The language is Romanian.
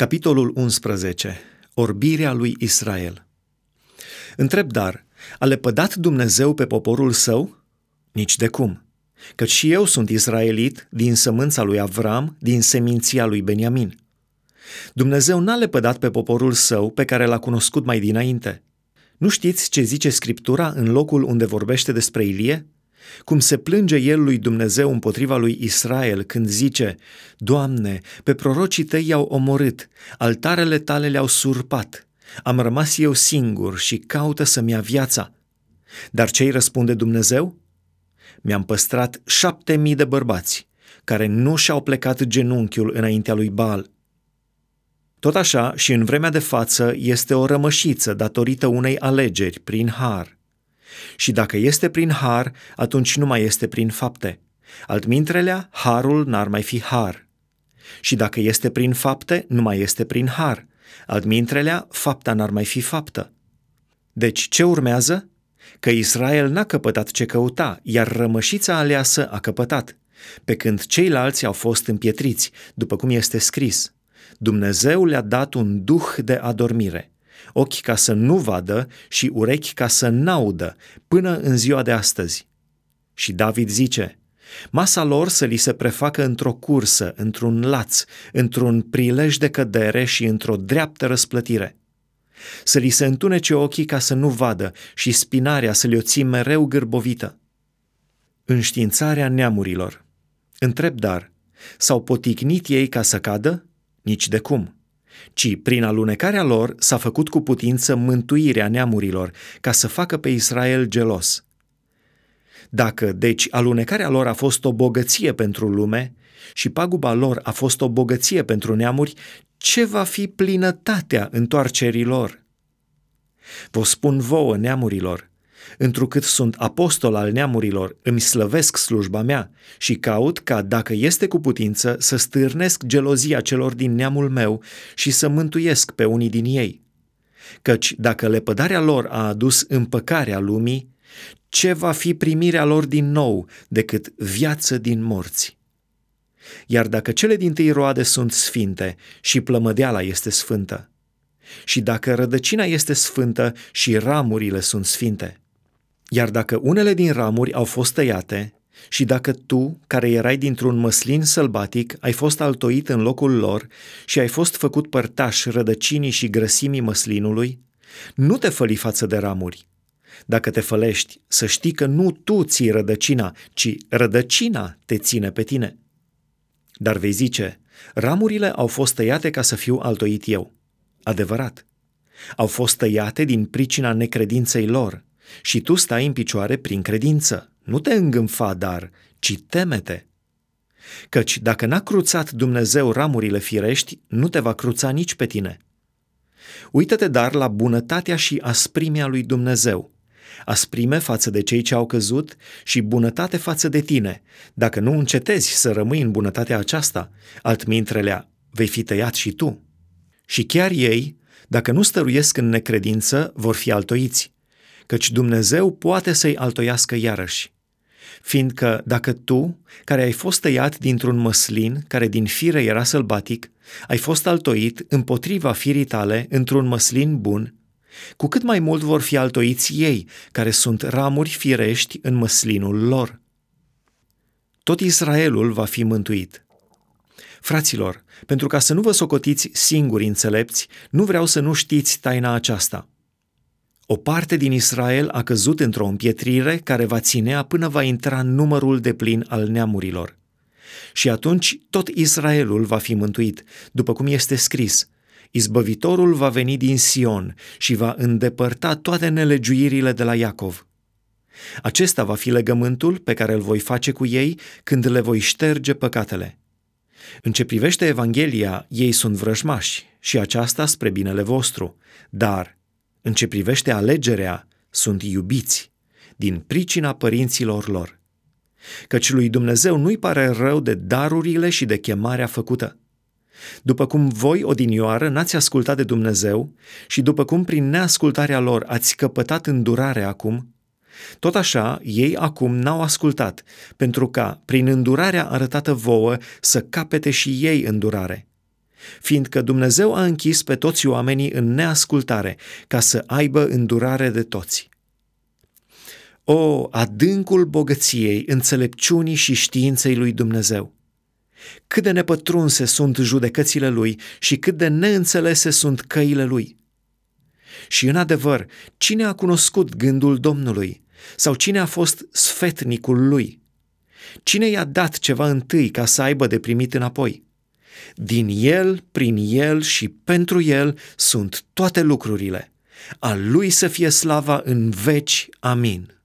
Capitolul 11. Orbirea lui Israel. Întreb dar, a lepădat Dumnezeu pe poporul său? Nici de cum. Căci și eu sunt israelit din sămânța lui Avram, din seminția lui Beniamin. Dumnezeu n-a lepădat pe poporul său pe care l-a cunoscut mai dinainte. Nu știți ce zice Scriptura în locul unde vorbește despre Ilie? Cum se plânge el lui Dumnezeu împotriva lui Israel când zice, Doamne, pe prorocii tăi i-au omorât, altarele tale le-au surpat, am rămas eu singur și caută să-mi ia viața. Dar ce îi răspunde Dumnezeu? Mi-am păstrat șapte mii de bărbați care nu și-au plecat genunchiul înaintea lui Baal. Tot așa și în vremea de față este o rămășiță datorită unei alegeri prin har – și dacă este prin har, atunci nu mai este prin fapte. Altmintrelea, harul n-ar mai fi har. Și dacă este prin fapte, nu mai este prin har. Altmintrelea, fapta n-ar mai fi faptă. Deci ce urmează? Că Israel n-a căpătat ce căuta, iar rămășița aleasă a căpătat, pe când ceilalți au fost împietriți, după cum este scris. Dumnezeu le-a dat un duh de adormire ochi ca să nu vadă și urechi ca să n-audă, până în ziua de astăzi. Și David zice, masa lor să li se prefacă într-o cursă, într-un laț, într-un prilej de cădere și într-o dreaptă răsplătire. Să li se întunece ochii ca să nu vadă și spinarea să le-o ții mereu gârbovită. Înștiințarea neamurilor. Întreb dar, s-au poticnit ei ca să cadă? Nici de cum ci prin alunecarea lor s-a făcut cu putință mântuirea neamurilor, ca să facă pe Israel gelos. Dacă, deci, alunecarea lor a fost o bogăție pentru lume și paguba lor a fost o bogăție pentru neamuri, ce va fi plinătatea întoarcerii lor? Vă spun vouă, neamurilor, întrucât sunt apostol al neamurilor, îmi slăvesc slujba mea și caut ca, dacă este cu putință, să stârnesc gelozia celor din neamul meu și să mântuiesc pe unii din ei. Căci dacă lepădarea lor a adus împăcarea lumii, ce va fi primirea lor din nou decât viață din morți? Iar dacă cele din tâi roade sunt sfinte și plămădeala este sfântă, și dacă rădăcina este sfântă și ramurile sunt sfinte, iar dacă unele din ramuri au fost tăiate, și dacă tu, care erai dintr-un măslin sălbatic, ai fost altoit în locul lor și ai fost făcut părtaș rădăcinii și grăsimii măslinului, nu te făli față de ramuri. Dacă te fălești, să știi că nu tu ții rădăcina, ci rădăcina te ține pe tine. Dar vei zice, ramurile au fost tăiate ca să fiu altoit eu. Adevărat. Au fost tăiate din pricina necredinței lor – și tu stai în picioare prin credință. Nu te îngânfa, dar, ci temete. Căci dacă n-a cruțat Dumnezeu ramurile firești, nu te va cruța nici pe tine. Uită-te dar la bunătatea și asprimea lui Dumnezeu, asprime față de cei ce au căzut și bunătate față de tine. Dacă nu încetezi să rămâi în bunătatea aceasta, altmintrelea, vei fi tăiat și tu. Și chiar ei, dacă nu stăruiesc în necredință, vor fi altoiți căci Dumnezeu poate să-i altoiască iarăși. Fiindcă dacă tu, care ai fost tăiat dintr-un măslin care din fire era sălbatic, ai fost altoit împotriva firii tale într-un măslin bun, cu cât mai mult vor fi altoiți ei, care sunt ramuri firești în măslinul lor. Tot Israelul va fi mântuit. Fraților, pentru ca să nu vă socotiți singuri înțelepți, nu vreau să nu știți taina aceasta – o parte din Israel a căzut într-o împietrire care va ținea până va intra în numărul de plin al neamurilor. Și atunci tot Israelul va fi mântuit, după cum este scris, Izbăvitorul va veni din Sion și va îndepărta toate nelegiuirile de la Iacov. Acesta va fi legământul pe care îl voi face cu ei când le voi șterge păcatele. În ce privește Evanghelia, ei sunt vrăjmași și aceasta spre binele vostru, dar în ce privește alegerea, sunt iubiți din pricina părinților lor. Căci lui Dumnezeu nu-i pare rău de darurile și de chemarea făcută. După cum voi, odinioară, n-ați ascultat de Dumnezeu și după cum prin neascultarea lor ați căpătat îndurare acum, tot așa, ei acum n-au ascultat, pentru ca, prin îndurarea arătată vouă, să capete și ei îndurare. Fiindcă Dumnezeu a închis pe toți oamenii în neascultare, ca să aibă îndurare de toți. O, adâncul bogăției, înțelepciunii și științei lui Dumnezeu! Cât de nepătrunse sunt judecățile lui și cât de neînțelese sunt căile lui! Și în adevăr, cine a cunoscut gândul Domnului? Sau cine a fost sfetnicul lui? Cine i-a dat ceva întâi ca să aibă de primit înapoi? Din el, prin el și pentru el sunt toate lucrurile. A lui să fie slava în veci. Amin.